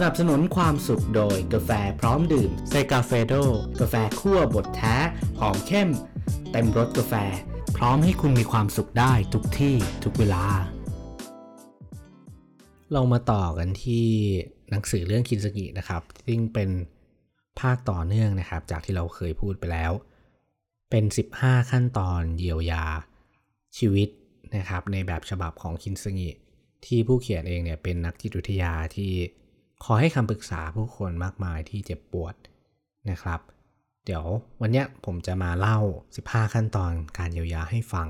สนับสนุนความสุขโดยกาแฟพร้อมดื่ม Segafredo กาแฟคั่วบดแท้ หอมเข้ม เต็มรสกาแฟ พร้อมให้คุณมีความสุขได้ทุกที่ทุกเวลา เรามาต่อกันที่หนังสือเรื่องคินสึงินะครับ ซึ่งเป็นภาคต่อเนื่องนะครับ จากที่เราเคยพูดไปแล้ว เป็น 15 ขั้นตอนเยียวยาชีวิตนะครับ ในแบบฉบับของคินสึงิที่ผู้เขียนเองเนี่ยเป็นนักจิตวิทยาที่ ขอให้คำปรึกษาผู้คนมากมายที่เจ็บปวดนะครับ เดี๋ยววันนี้ผมจะมาเล่า 15 ขั้นตอนการเยียวยาให้ฟัง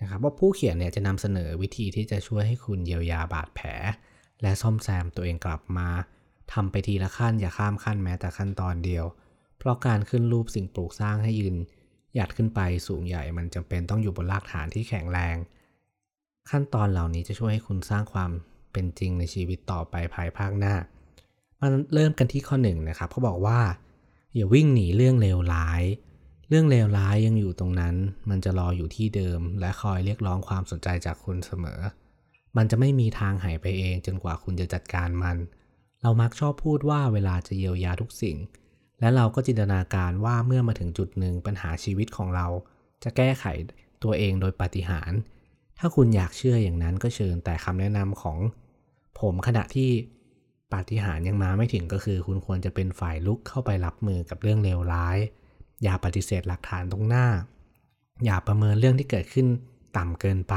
นะครับว่าผู้เขียนเนี่ยจะนำเสนอวิธีที่จะช่วยให้คุณเยียวยาบาดแผล และซ่อมแซมตัวเองกลับมาทำไปทีละขั้นอย่าข้ามขั้นแม้แต่ขั้นตอนเดียว เพราะการขึ้นรูปสิ่งปลูกสร้างให้ยืนหยัดขึ้นไปสูงใหญ่มันจำเป็นต้องอยู่บนรากฐานที่แข็งแรง ขั้นตอนเหล่านี้จะช่วยให้คุณสร้างความ เป็นจริงในชีวิตต่อไปภายภาคหน้า มันเริ่มกันที่ข้อหนึ่งนะครับเขาบอกว่าอย่าวิ่งหนีเรื่องเลวร้าย เรื่องเลวร้ายยังอยู่ตรงนั้น มันจะรออยู่ที่เดิม และคอยเรียกร้องความสนใจจากคุณเสมอ มันจะไม่มีทางหายไปเองจนกว่าคุณจะจัดการมัน เรามักชอบพูดว่าเวลาจะเยียวยาทุกสิ่ง และเราก็จินตนาการว่าเมื่อมาถึงจุดหนึ่งปัญหาชีวิตของเรา จะแก้ไขตัวเองโดยปาฏิหาริย์ ถ้าคุณอยากเชื่ออย่างนั้นก็เชิญแต่คำแนะนำของผมขณะที่ปาฏิหาริย์ยังมาไม่ถึงก็คือ คุณควรจะเป็นฝ่ายลุกเข้าไปรับมือกับเรื่องเลวร้าย อย่าปฏิเสธหลักฐานตรงหน้า อย่าประเมินเรื่องที่เกิดขึ้นต่ำเกินไป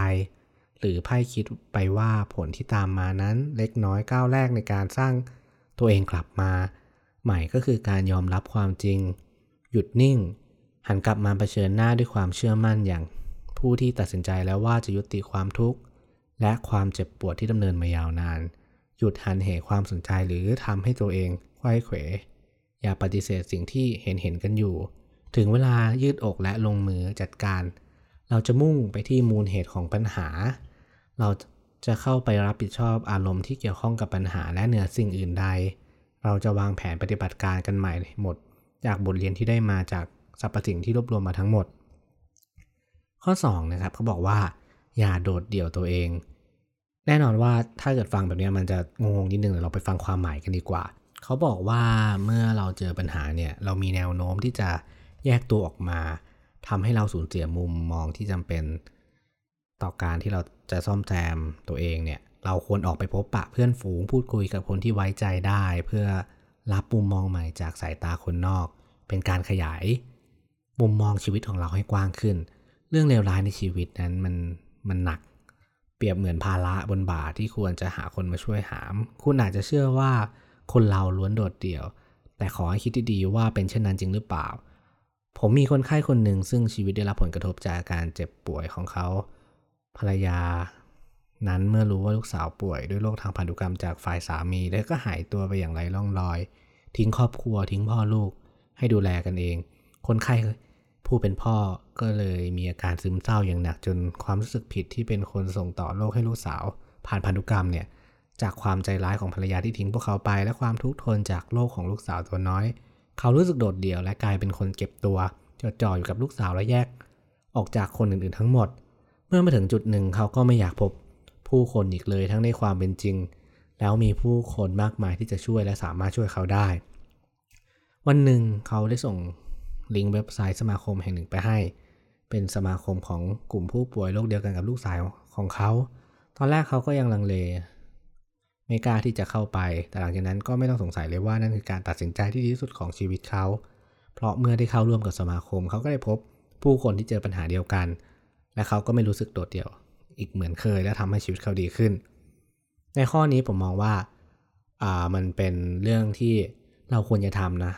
หรือไพ่คิดไปว่าผลที่ตามมานั้นเล็กน้อยก้าวแรกในการสร้างตัวเองกลับมา ใหม่ก็คือการยอมรับความจริง หยุดนิ่ง หันกลับมาเผชิญหน้าด้วยความเชื่อมั่นอย่าง ผู้ที่ตัดสินใจแล้วว่าจะยุติความทุกข์ และความเจ็บปวดที่ดำเนินมายาวนาน หยุดหันเหความสนใจหรือทำให้ตัวเองไข้เขว อย่าปฏิเสธสิ่งที่เห็นเห็นกันอยู่ ถึงเวลายืดอกและลงมือจัดการ เราจะมุ่งไปที่มูลเหตุของปัญหา เราจะเข้าไปรับผิดชอบอารมณ์ที่เกี่ยวข้องกับปัญหาและเหนือสิ่งอื่นใด เราจะวางแผนปฏิบัติการกันใหม่หมด จากบทเรียนที่ได้มาจากสรรพสิ่งที่รวบรวมมาทั้งหมด ข้อ2นะครับเขาบอกว่า อย่าโดดเดี่ยวตัวเอง แน่นอนว่าถ้าเกิดฟังแบบนี้มันจะงงนิดนึงเราไปฟังความหมายกันดีกว่า เขาบอกว่าเมื่อเราเจอปัญหาเนี่ยเรามีแนวโน้มที่จะแยกตัวออกมาทำให้เราสูญเสียมุมมองที่จำเป็นต่อการที่เราจะซ่อมแซมตัวเองเนี่ยเราควรออกไปพบปะเพื่อนฝูงพูดคุยกับคนที่ไว้ใจได้ เพื่อรับมุมมองใหม่จากสายตาคนนอก เป็นการขยาย มุมมองชีวิตของเราให้กว้างขึ้น เรื่องเลวร้ายในชีวิตนั้นมันมันหนัก เปรียบเหมือนภาระบนบ่าที่ควรจะหาคนมาช่วยหาม คุณอาจจะเชื่อว่าคนเราล้วนโดดเดี่ยว แต่ขอให้คิดดีๆว่าเป็นเช่นนั้นจริงหรือเปล่า ผมมีคนไข้คนหนึ่งซึ่งชีวิตได้รับผลกระทบจากการเจ็บป่วยของเขา ภรรยา นั้นเมื่อรู้ว่าลูกสาวป่วยด้วยโรคทางพันธุกรรมจากฝ่ายสามีแล้วก็หายตัวไปอย่างไรล่องลอย ทิ้งครอบครัวทิ้งพ่อลูก ให้ดูแลกันเอง คนไข้ ผู้เป็นพ่อก็เลยมีอาการซึมเศร้าอย่างหนักจนความรู้สึกผิดที่เป็นคนส่งต่อโรคให้ลูกสาว ผ่านพันธุกรรมเนี่ยจากความใจร้ายของภรรยาที่ทิ้งพวกเขาไป และความทุกข์ทนจากโรคของลูกสาวตัวน้อย เขารู้สึกโดดเดี่ยวและกลายเป็นคนเก็บตัวจดจ่ออยู่กับลูกสาวและแยก ออกจากคนอื่นๆทั้งหมด เมื่อมาถึงจุดหนึ่งเขาก็ไม่อยากพบ ผู้คนอีกเลยทั้งในความเป็นจริง แล้วมีผู้คนมากมายที่จะช่วยและสามารถช่วยเขาได้ วันหนึ่งเขาได้ส่ง ลิงก์เว็บไซต์สมาคมแห่งหนึ่งไปให้ เป็นสมาคมของกลุ่มผู้ป่วยโรคเดียวกันกับลูกสาวของเขา ตอนแรกเขาก็ยังลังเล ไม่กล้าที่จะเข้าไป แต่หลังจากนั้นก็ไม่ต้องสงสัยเลยว่านั่นคือการตัดสินใจที่ดีที่สุดของชีวิตเขา เพราะเมื่อได้เข้าร่วมกับสมาคม เขาก็ได้พบผู้คนที่เจอปัญหาเดียวกัน และเขาก็ไม่รู้สึกโดดเดี่ยว อีกเหมือนเคย และทำให้ชีวิตเขาดีขึ้น ในข้อนี้ผมมองว่า อ่า มันเป็นเรื่องที่เราควรจะทำนะ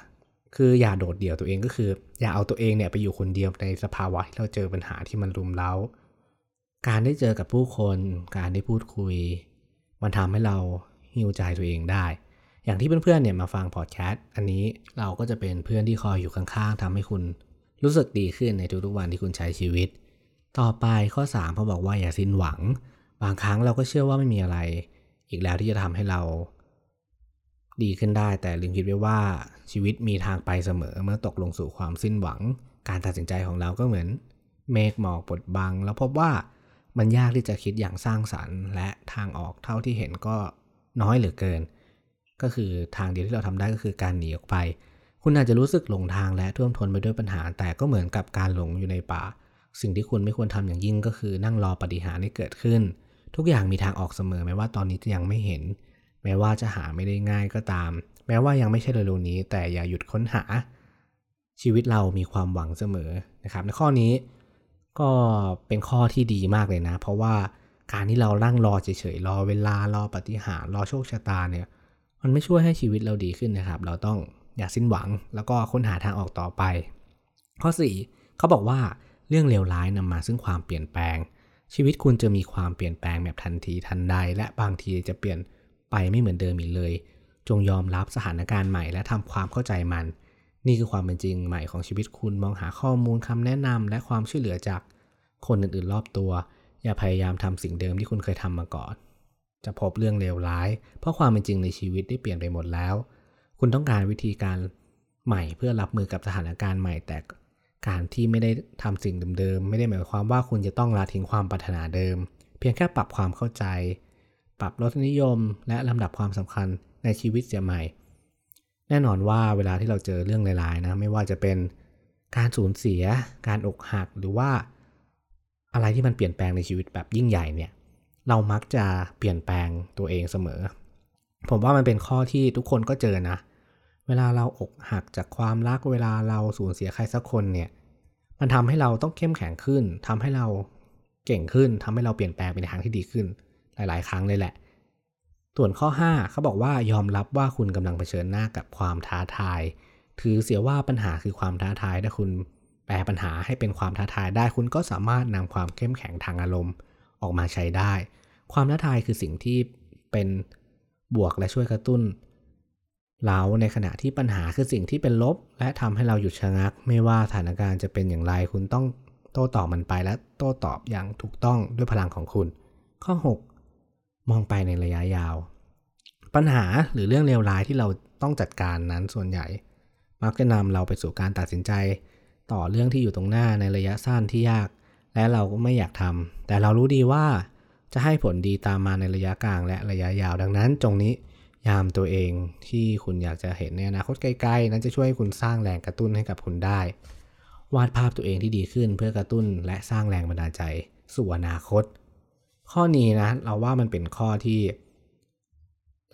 คืออย่าโดดเดี่ยวตัวเองก็คือ อย่าเอาตัวเองเนี่ยไปอยู่คนเดียวในสภาวะที่เราเจอปัญหาที่มันรุมเร้า การได้เจอกับผู้คน การได้พูดคุย มันทำให้เราฮิวใจตัวเองได้ อย่างที่เพื่อนๆเนี่ยมาฟังพอดแคสต์อันนี้เราก็จะเป็นเพื่อนที่คอยอยู่ข้างๆทำให้คุณรู้สึกดีขึ้นในทุกๆวันที่คุณใช้ชีวิต ต่อไปข้อ3เขาบอกว่าอย่าสิ้นหวัง บางครั้งเราก็เชื่อว่าไม่มีอะไร อีกแล้วที่จะทำให้เรา ดีขึ้นได้ แต่ลืมคิดไว้ว่าชีวิตมีทางไปเสมอเมื่อตกลงสู่ความสิ้นหวัง การตัดสินใจของเราก็เหมือน เมฆหมอกปดบัง แล้วพบว่ามันยากที่จะคิดอย่างสร้างสรรค์ และทางออกเท่าที่เห็นก็น้อยเหลือเกิน ก็คือทางเดียวที่เราทำได้ก็คือการหนีออกไป คุณอาจจะรู้สึกหลงทางและท่วมท้นไปด้วยปัญหา แต่ก็เหมือนกับการหลงอยู่ในป่า สิ่งที่คุณไม่ควรทำอย่างยิ่งก็คือนั่งรอปฏิหารให้เกิดขึ้น ทุกอย่างมีทางออกเสมอแม้ว่าตอนนี้จะยังไม่เห็น แม้ว่าจะหาไม่ได้ง่ายก็ตาม แม้ว่ายังไม่ใช่เร็วๆนี้ แต่อย่าหยุดค้นหา ชีวิตเรามีความหวังเสมอนะครับในข้อนี้ก็เป็นข้อที่ดีมากเลยนะ เพราะว่าการที่เรานั่งรอเฉยๆรอเวลารอปฏิหารรอโชคชะตาเนี่ยมันไม่ช่วยให้ชีวิตเราดีขึ้นนะครับ เราต้องอย่าสิ้นหวังแล้วก็ค้นหาทางออกต่อไป ข้อ 4เขาบอกว่าเรื่องเลวร้ายนำมาซึ่งความเปลี่ยนแปลง ชีวิตคุณจะมีความเปลี่ยนแปลงแบบทันทีทันใด และบางทีจะเปลี่ยน ไปไม่เหมือนเดิมอีกเลย จงยอมรับสถานการณ์ใหม่และทำความเข้าใจมัน นี่คือความเป็นจริงใหม่ของชีวิตคุณมองหาข้อมูลคำแนะนำและความช่วยเหลือจากคนอื่นๆรอบตัว อย่าพยายามทำสิ่งเดิมที่คุณเคยทำมาก่อน จะพบเรื่องเลวร้าย เพราะความเป็นจริงในชีวิตได้เปลี่ยนไปหมดแล้ว คุณต้องการวิธีการใหม่เพื่อรับมือกับสถานการณ์ใหม่แต่การที่ไม่ได้ทำสิ่งเดิมๆ ไม่ได้หมายความว่าคุณจะต้องละทิ้งความปรารถนาเดิม เพียงแค่ปรับความเข้าใจ ปรับรสนิยมและลำดับความสำคัญในชีวิตเสียใหม่ แน่นอนว่าเวลาที่เราเจอเรื่องร้ายๆนะไม่ว่าจะเป็นการสูญเสีย การอกหักหรือว่า อะไรที่มันเปลี่ยนแปลงในชีวิตแบบยิ่งใหญ่เนี่ย เรามักจะเปลี่ยนแปลงตัวเองเสมอ ผมว่ามันเป็นข้อที่ทุกคนก็เจอนะ เวลาเราอกหักจากความรักเวลาเราสูญเสียใครสักคนเนี่ย มันทำให้เราต้องเข้มแข็งขึ้นทำให้เราเก่งขึ้นทำให้เราเปลี่ยนแปลงไปในทางที่ดีขึ้น หลาย ๆ ครั้งเลยแหละ ส่วนข้อ 5เขาบอกว่ายอมรับว่าคุณกำลังเผชิญหน้ากับความท้าทาย ถือเสียว่าปัญหาคือความท้าทายถ้าคุณแปลปัญหาให้เป็นความท้าทายได้คุณก็สามารถนำความเข้มแข็งทางอารมณ์ออกมาใช้ได้ ความท้าทายคือสิ่งที่เป็นบวกและช่วยกระตุ้น เราในขณะที่ปัญหาคือสิ่งที่เป็นลบ และทำให้เราหยุดชะงัก ไม่ว่าสถานการณ์จะเป็นอย่างไรคุณต้องโต้ตอบมันไปและโต้ตอบอย่างถูกต้องด้วยพลังของคุณ ข้อ 6 มองไปในระยะยาว ปัญหาหรือเรื่องเลวร้ายที่เราต้องจัดการนั้นส่วนใหญ่ มักจะนำเราไปสู่การตัดสินใจ ต่อเรื่องที่อยู่ตรงหน้าในระยะสั้นที่ยาก และเราก็ไม่อยากทำแต่เรารู้ดีว่าจะให้ผลดีตามมาในระยะกลางและระยะยาว ดังนั้นจงนี้ยามตัวเองที่คุณอยากจะเห็นในอนาคตใกล้ๆนั้นจะช่วยให้คุณสร้างแรงกระตุ้นให้กับคุณได้ วาดภาพตัวเองที่ดีขึ้นเพื่อกระตุ้นและสร้างแรงบันดาลใจ สู่อนาคต ข้อนี้นะ เราว่ามันเป็นข้อที่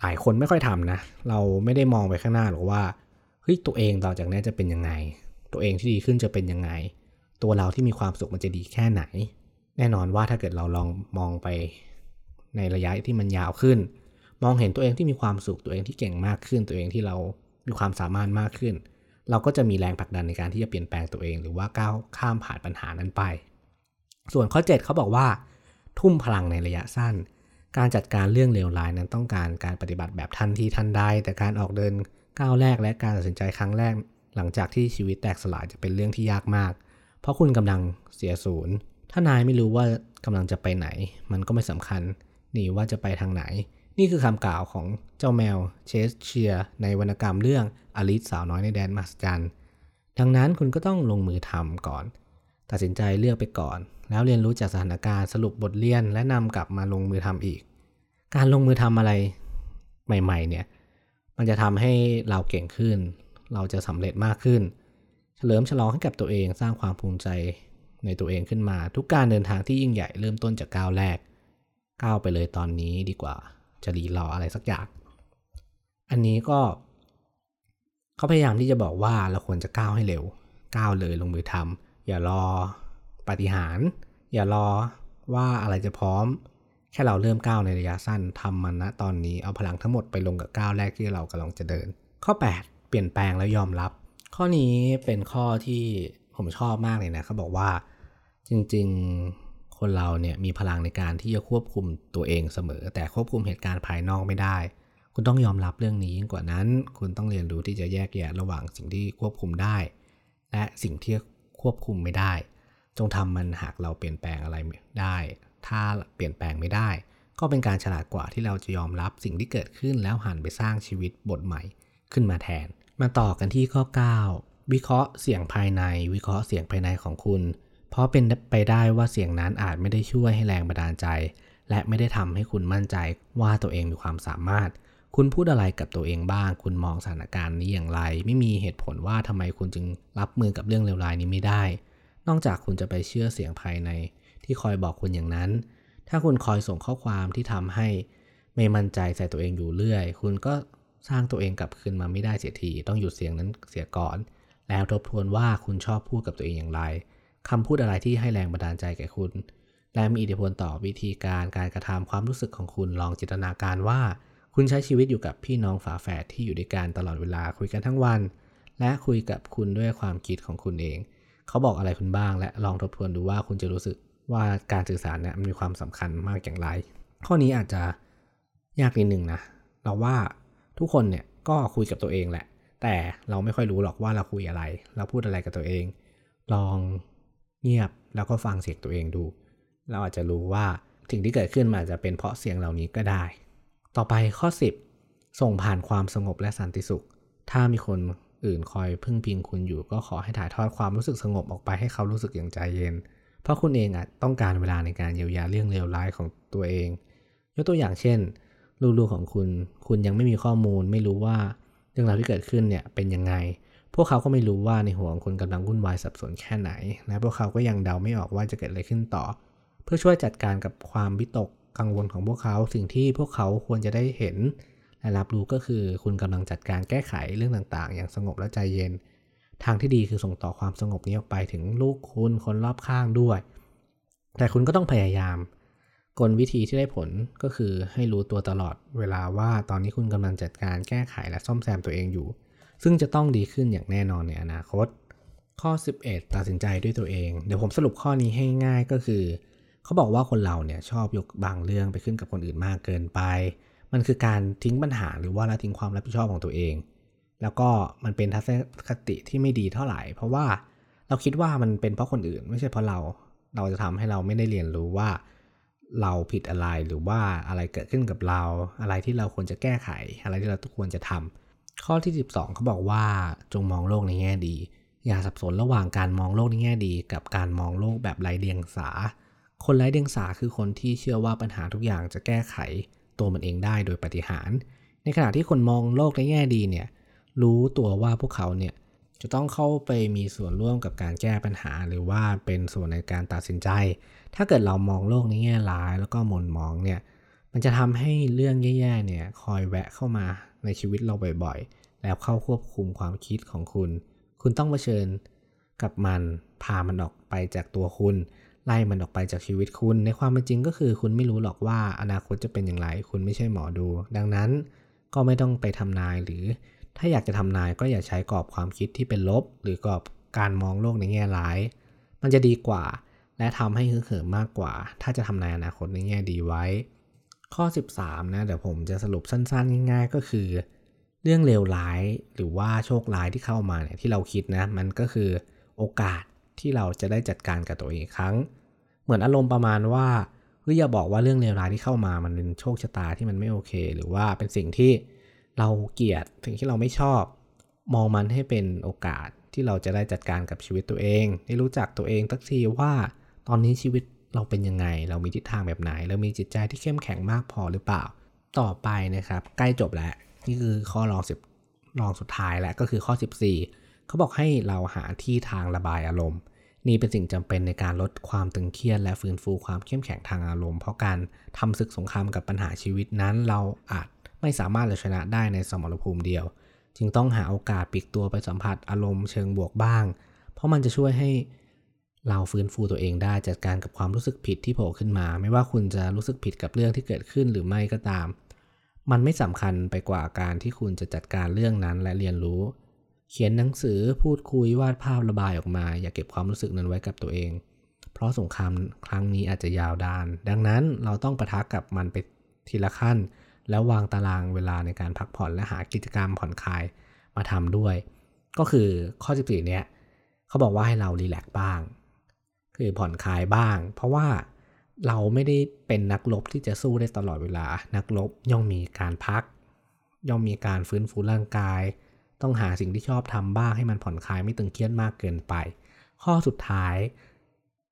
หลายคนไม่ค่อยทำนะ เราไม่ได้มองไปข้างหน้าหรอกว่าเฮ้ยตัวเองต่อจากนี้จะเป็นยังไง ตัวเองที่ดีขึ้นจะเป็นยังไง ตัวเราที่มีความสุขมันจะดีแค่ไหน แน่นอนว่าถ้าเกิดเราลองมองไปในระยะที่มันยาวขึ้น มองเห็นตัวเองที่มีความสุขตัวเองที่เก่งมากขึ้น ตัวเองที่เรามีความสามารถมากขึ้น เราก็จะมีแรงผลักดันในการที่จะเปลี่ยนแปลงตัวเอง หรือว่าก้าวข้ามผ่านปัญหานั้นไป ส่วนข้อ 7 เขาบอกว่า ทุ่มพลังในระยะสั้น การจัดการเรื่องเลวร้ายนั้นต้องการการปฏิบัติแบบทันทีทันใด แต่การออกเดินก้าวแรกและการตัดสินใจครั้งแรก หลังจากที่ชีวิตแตกสลายจะเป็นเรื่องที่ยากมาก เพราะคุณกำลังเสียศูนย์ ถ้านายไม่รู้ว่ากำลังจะไปไหน มันก็ไม่สำคัญ นี่ว่าจะไปทางไหน นี่คือคำกล่าวของเจ้าแมวเชสเชียในวรรณกรรมเรื่องอลิสสาวน้อยในแดนมหัศจรรย์ดังนั้นคุณก็ต้องลงมือทำก่อน ตัดสินใจเลือกไปก่อน แล้วเรียนรู้จากสถานการณ์สรุปบทเรียนและนำกลับมาลงมือทำอีก การลงมือทำอะไรใหม่ ๆ เนี่ย มันจะทำให้เราเก่งขึ้น เราจะสำเร็จมากขึ้น เฉลิมฉลองให้กับตัวเองสร้างความภูมิใจในตัวเองขึ้นมา ทุกการเดินทางที่ยิ่งใหญ่เริ่มต้นจากก้าวแรกก้าวไปเลยตอนนี้ดีกว่าจะรีรออะไรสักอย่าง อันนี้ก็ เขาพยายามที่จะบอกว่าเราควรจะก้าวให้เร็ว ก้าวเลยลงมือทำอย่ารอ ปฏิหาร อย่ารอว่าอะไรจะพร้อม แค่เราเริ่มก้าวในระยะสั้นทำมันนะตอนนี้เอาพลังทั้งหมดไปลงกับก้าวแรกที่เรากำลังจะเดิน ข้อ 8 เปลี่ยนแปลงแล้วยอมรับ ข้อนี้เป็นข้อที่ผมชอบมากเลยนะเขาบอกว่าจริงๆคนเราเนี่ยมีพลังในการที่จะควบคุมตัวเองเสมอ แต่ควบคุมเหตุการณ์ภายนอกไม่ได้ คุณต้องยอมรับเรื่องนี้ยิ่งกว่านั้น คุณต้องเรียนรู้ที่จะแยกแยะระหว่างสิ่งที่ควบคุมได้ และสิ่งที่ควบคุมไม่ได้ จงทำมันหากเราเปลี่ยนแปลงอะไรได้ ถ้าเปลี่ยนแปลงไม่ได้ ก็เป็นการฉลาดกว่าที่เราจะยอมรับสิ่งที่เกิดขึ้นแล้วหันไปสร้างชีวิตบทใหม่ขึ้นมาแทน มาต่อกันที่ข้อ 9 วิเคราะห์เสียงภายใน วิเคราะห์เสียงภายในของคุณ เพราะเป็นไปได้ว่าเสียงนั้นอาจไม่ได้ช่วยให้แรงบันดาลใจ และไม่ได้ทำให้คุณมั่นใจว่าตัวเองมีความสามารถ คุณพูดอะไรกับตัวเองบ้าง คุณมองสถานการณ์นี้อย่างไร ไม่มีเหตุผลว่าทำไมคุณจึงรับมือกับเรื่องเลวร้ายนี้ไม่ได้ นอกจากคุณจะไปเชื่อเสียงภายในที่คอยบอกคุณอย่างนั้น ถ้าคุณคอยส่งข้อความที่ทำให้ไม่มั่นใจใส่ตัวเองอยู่เรื่อย คุณก็สร้างตัวเองกลับคืนมาไม่ได้เสียที ต้องหยุดเสียงนั้นเสียก่อน แล้วทบทวนว่าคุณชอบพูดกับตัวเองอย่างไรคำพูดอะไรที่ให้แรงบันดาลใจแก่คุณ และมีอิทธิพลต่อวิธีการการกระทำความรู้สึกของคุณลองจินตนาการว่า คุณใช้ชีวิตอยู่กับพี่น้องฝาแฝดที่อยู่ด้วยกันตลอดเวลาคุยกันทั้งวัน และคุยกับคุณด้วยความคิดของคุณเอง เขาบอกอะไรคุณบ้าง และลองทบทวนดูว่าคุณจะรู้สึกว่าการสื่อสารเนี่ยมีความสำคัญมากอย่างไร ข้อนี้อาจจะยากนิดหนึ่งนะ เราว่าทุกคนเนี่ยก็คุยกับตัวเองแหละ แต่เราไม่ค่อยรู้หรอกว่าเราคุยอะไร เราพูดอะไรกับตัวเอง ลองเงียบแล้วก็ฟังเสียงตัวเองดู เราอาจจะรู้ว่าสิ่งที่เกิดขึ้นมาจจะเป็นเพราะเสียงเหล่านี้ก็ได้ ต่อไปข้อ 10 ส่งผ่านความสงบและสันติสุข ถ้ามีคน อื่นคอยพึ่งพิงคุณอยู่ ก็ขอให้ถ่ายทอดความรู้สึกสงบออกไปให้เขารู้สึกอย่างใจเย็น เพราะคุณเองอาจต้องการเวลาในการเยียวยาเรื่องเลวร้ายของตัวเอง ยกตัวอย่างเช่น ลูกๆของคุณ คุณยังไม่มีข้อมูล ไม่รู้ว่าเรื่องราวที่เกิดขึ้นเนี่ยเป็นยังไง พวกเขาก็ไม่รู้ว่าในหัวของคุณกำลังวุ่นวายสับสนแค่ไหนและพวกเขาก็ยังเดาไม่ออกว่าจะเกิดอะไรขึ้นต่อ เพื่อช่วยจัดการกับความวิตกกังวลของพวกเขา สิ่งที่พวกเขาควรจะได้เห็น และรับรู้ก็คือคุณกำลังจัดการแก้ไขเรื่องต่างๆ อย่างสงบและใจเย็น ทางที่ดีคือส่งต่อความสงบนี้ออกไปถึงลูกคุณคนรอบข้างด้วย แต่คุณก็ต้องพยายาม กลวิธีที่ได้ผลก็คือให้รู้ตัวตลอดเวลาว่าตอนนี้คุณกำลังจัดการแก้ไขและซ่อมแซมตัวเองอยู่ ซึ่งจะต้องดีขึ้นอย่างแน่นอนในอนาคต ข้อ 11 ตัดสินใจด้วยตัวเอง เดี๋ยวผมสรุปข้อนี้ให้ง่ายก็คือ เขาบอกว่าคนเราเนี่ยชอบยกบางเรื่องไปขึ้นกับคนอื่นมากเกินไป มันคือการทิ้งปัญหาหรือว่าละทิ้งความรับผิดชอบของตัวเอง แล้วก็มันเป็นทัศนคติที่ไม่ดีเท่าไหร่ เพราะว่าเราคิดว่ามันเป็นเพราะคนอื่น ไม่ใช่เพราะเรา เราจะทำให้เราไม่ได้เรียนรู้ว่าเราผิดอะไรหรือว่าอะไรเกิดขึ้นกับเรา อะไรที่เราควรจะแก้ไข อะไรที่เราควรจะทำข้อที่ 12เขาบอกว่าจงมองโลกในแง่ดี อย่าสับสนระหว่างการมองโลกในแง่ดี กับการมองโลกแบบไร้เดียงสา คนไร้เดียงสาคือคนที่เชื่อว่าปัญหาทุกอย่างจะแก้ไข ตัวมันเองได้โดยปฏิหาร ในขณะที่คนมองโลกในแง่ดีเนี่ยรู้ตัวว่าพวกเขาเนี่ยจะต้องเข้าไปมีส่วนร่วมกับการแก้ปัญหา หรือว่าเป็นส่วนในการตัดสินใจ ถ้าเกิดเรามองโลกในแง่ร้ายแล้วก็มนมองเนี่ยมันจะทำให้เรื่องแย่ๆเนี่ยคอยแวะเข้ามาในชีวิตเราบ่อยๆ แล้วเข้าควบคุมความคิดของคุณ คุณต้องเผชิญกับมันพามันออกไปจากตัวคุณ ไล่มันออกไปจากชีวิตคุณ ในความเป็นจริงก็คือ คุณไม่รู้หรอกว่าอนาคตจะเป็นอย่างไร คุณไม่ใช่หมอดู ดังนั้นก็ไม่ต้องไปทำนายหรือ ถ้าอยากจะทำนายก็อย่าใช้กรอบความคิดที่เป็นลบ หรือกรอบการมองโลกในแง่ร้าย มันจะดีกว่า และทำให้ฮึกเหิมมากกว่า ถ้าจะทำนายอนาคตในแง่ดีไว้ ข้อ 13นะเดี๋ยวผมจะสรุปสั้นๆ ง่าย ๆ ก็คือ เรื่องเลวร้ายหรือว่าโชคร้ายที่เข้ามาเนี่ยที่เราคิดนะมันก็คือโอกาส ที่เราจะได้จัดการกับตัวเองครั้ง เหมือนอารมณ์ประมาณว่าเฮ้ยอย่าบอกว่าเรื่องเลวร้ายที่เข้ามามันเป็นโชคชะตาที่มันไม่โอเค หรือว่าเป็นสิ่งที่เราเกลียดสิ่งที่เราไม่ชอบ มองมันให้เป็นโอกาสที่เราจะได้จัดการกับชีวิตตัวเองได้รู้จักตัวเองสักทีว่าตอนนี้ชีวิตเราเป็นยังไง เรามีทิศทางแบบไหน เรามีจิตใจที่เข้มแข็งมากพอหรือเปล่า ต่อไปนะครับ ใกล้จบแล้ว นี่คือข้อรองสิบรองสุดท้ายแล้วก็คือข้อ 14 เขาบอกให้เราหาที่ทางระบายอารมณ์ นี่เป็นสิ่งจำเป็นในการลดความตึงเครียดและฟื้นฟูความเข้มแข็งทางอารมณ์ เพราะการทำศึกสงครามกับปัญหาชีวิตนั้น เราอาจไม่สามารถชนะได้ในสมรภูมิเดียว จึงต้องหาโอกาสปิกตัวไปสัมผัสอารมณ์เชิงบวกบ้าง เพราะมันจะช่วยให้เราฟื้นฟูตัวเองได้จัดการกับความรู้สึกผิดที่โผล่ขึ้นมา ไม่ว่าคุณจะรู้สึกผิดกับเรื่องที่เกิดขึ้นหรือไม่ก็ตาม มันไม่สำคัญไปกว่าการที่คุณจะจัดการเรื่องนั้นและเรียนรู้ เขียนหนังสือพูดคุยวาดภาพระบายออกมา อย่าเก็บความรู้สึกนั้นไว้กับตัวเอง เพราะสงครามครั้งนี้อาจจะยาวดาน ดังนั้นเราต้องประทักกับมันไปทีละขั้น แล้ววางตารางเวลาในการพักผ่อนและหากิจกรรมผ่อนคลายมาทำด้วย ก็คือข้อ 14 เนี้ยเขาบอกว่าให้เรารีแลกบ้าง คือผ่อนคลายบ้าง เพราะว่าเราไม่ได้เป็นนักรบที่จะสู้ได้ตลอดเวลา นักรบย่อมมีการพัก ย่อมมีการฟื้นฟูร่างกาย ต้องหาสิ่งที่ชอบทำบ้างให้มันผ่อนคลายไม่ตึงเครียดมากเกินไป ข้อสุดท้าย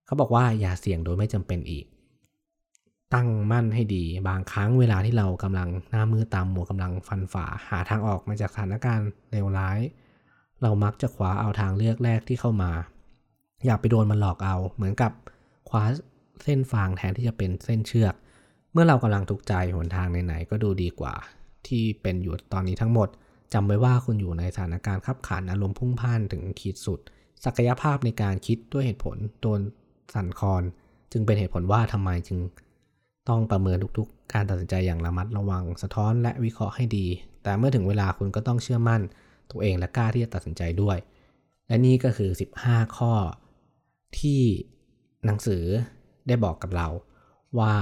เขาบอกว่าอย่าเสี่ยงโดยไม่จำเป็นอีก ตั้งมั่นให้ดี บางครั้งเวลาที่เรากำลังหน้ามือตามหมัวกำลังฟันฝ่า หาทางออกมาจากสถานการณ์เลวร้าย เรามักจะคว้าเอาทางเลือกแรกที่เข้ามา อย่าไปโดนมันหลอกเอา เหมือนกับคว้าเส้นฟางแทนที่จะเป็นเส้นเชือก เมื่อเรากำลังทุกข์ใจหนทางไหนๆก็ดูดีกว่า ที่เป็นอยู่ตอนนี้ทั้งหมด จำไว้ว่าคุณอยู่ในสถานการณ์ขับขันอารมณ์พุ่งพ่านถึงขีดสุด ศักยภาพในการคิดด้วยเหตุผลโดนสั่นคลอน จึงเป็นเหตุผลว่าทำไมจึง ต้องประเมินทุกๆ การตัดสินใจอย่างระมัดระวัง สะท้อนและวิเคราะห์ให้ดี แต่เมื่อถึงเวลาคุณก็ต้องเชื่อมั่น ตัวเองและกล้าที่จะตัดสินใจด้วย และนี่ก็คือ 15 ข้อ ที่หนังสือได้บอกกับเราว่า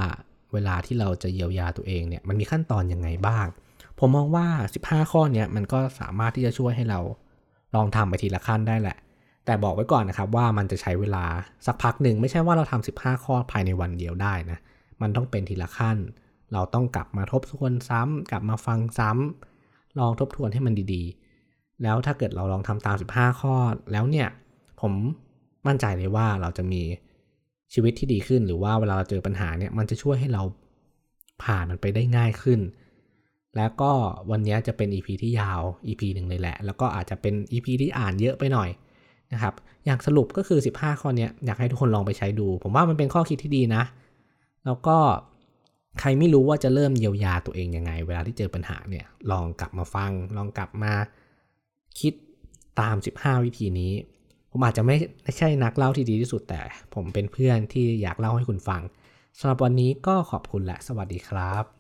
เวลาที่เราจะเยียวยาตัวเองเนี่ยมันมีขั้นตอนยังไงบ้าง ผมมองว่า 15 ข้อเนี้ยมันก็สามารถที่จะช่วยให้เราลองทำไปทีละขั้นได้แหละ แต่บอกไว้ก่อนนะครับว่ามันจะใช้เวลาสักพักหนึ่งไม่ใช่ว่าเราทำ15 ข้อภายในวันเดียวได้นะ มันต้องเป็นทีละขั้น เราต้องกลับมาทบทวนซ้ำกลับมาฟังซ้ำลองทบทวนให้มันดีๆ แล้วถ้าเกิดเราลองทำตาม 15 ข้อแล้วเนี่ยผมมั่นใจเลยว่าเราจะมีชีวิตที่ดีขึ้น หรือว่าเวลาเราเจอปัญหาเนี่ยมันจะช่วยให้เราผ่านมันไปได้ง่ายขึ้น แล้วก็วันนี้จะเป็น EP ที่ยาว EP หนึ่งเลยแหละ แล้วก็อาจจะเป็น EP ที่อ่านเยอะไปหน่อยนะครับ อย่างสรุปก็คือ 15 ข้อนี้อยากให้ทุกคนลองไปใช้ดู ผมว่ามันเป็นข้อคิดที่ดีนะ แล้วก็ใครไม่รู้ว่าจะเริ่มเยียวยาตัวเองยังไง เวลาที่เจอปัญหาเนี่ย ลองกลับมาฟัง ลองกลับมาคิดตาม 15 วิธีนี้ ผมอาจจะไม่ไม่ใช่นักเล่าที่ดีที่สุดแต่ ผมเป็นเพื่อนที่อยากเล่าให้คุณฟังสำหรับวันนี้ก็ขอบคุณและสวัสดีครับ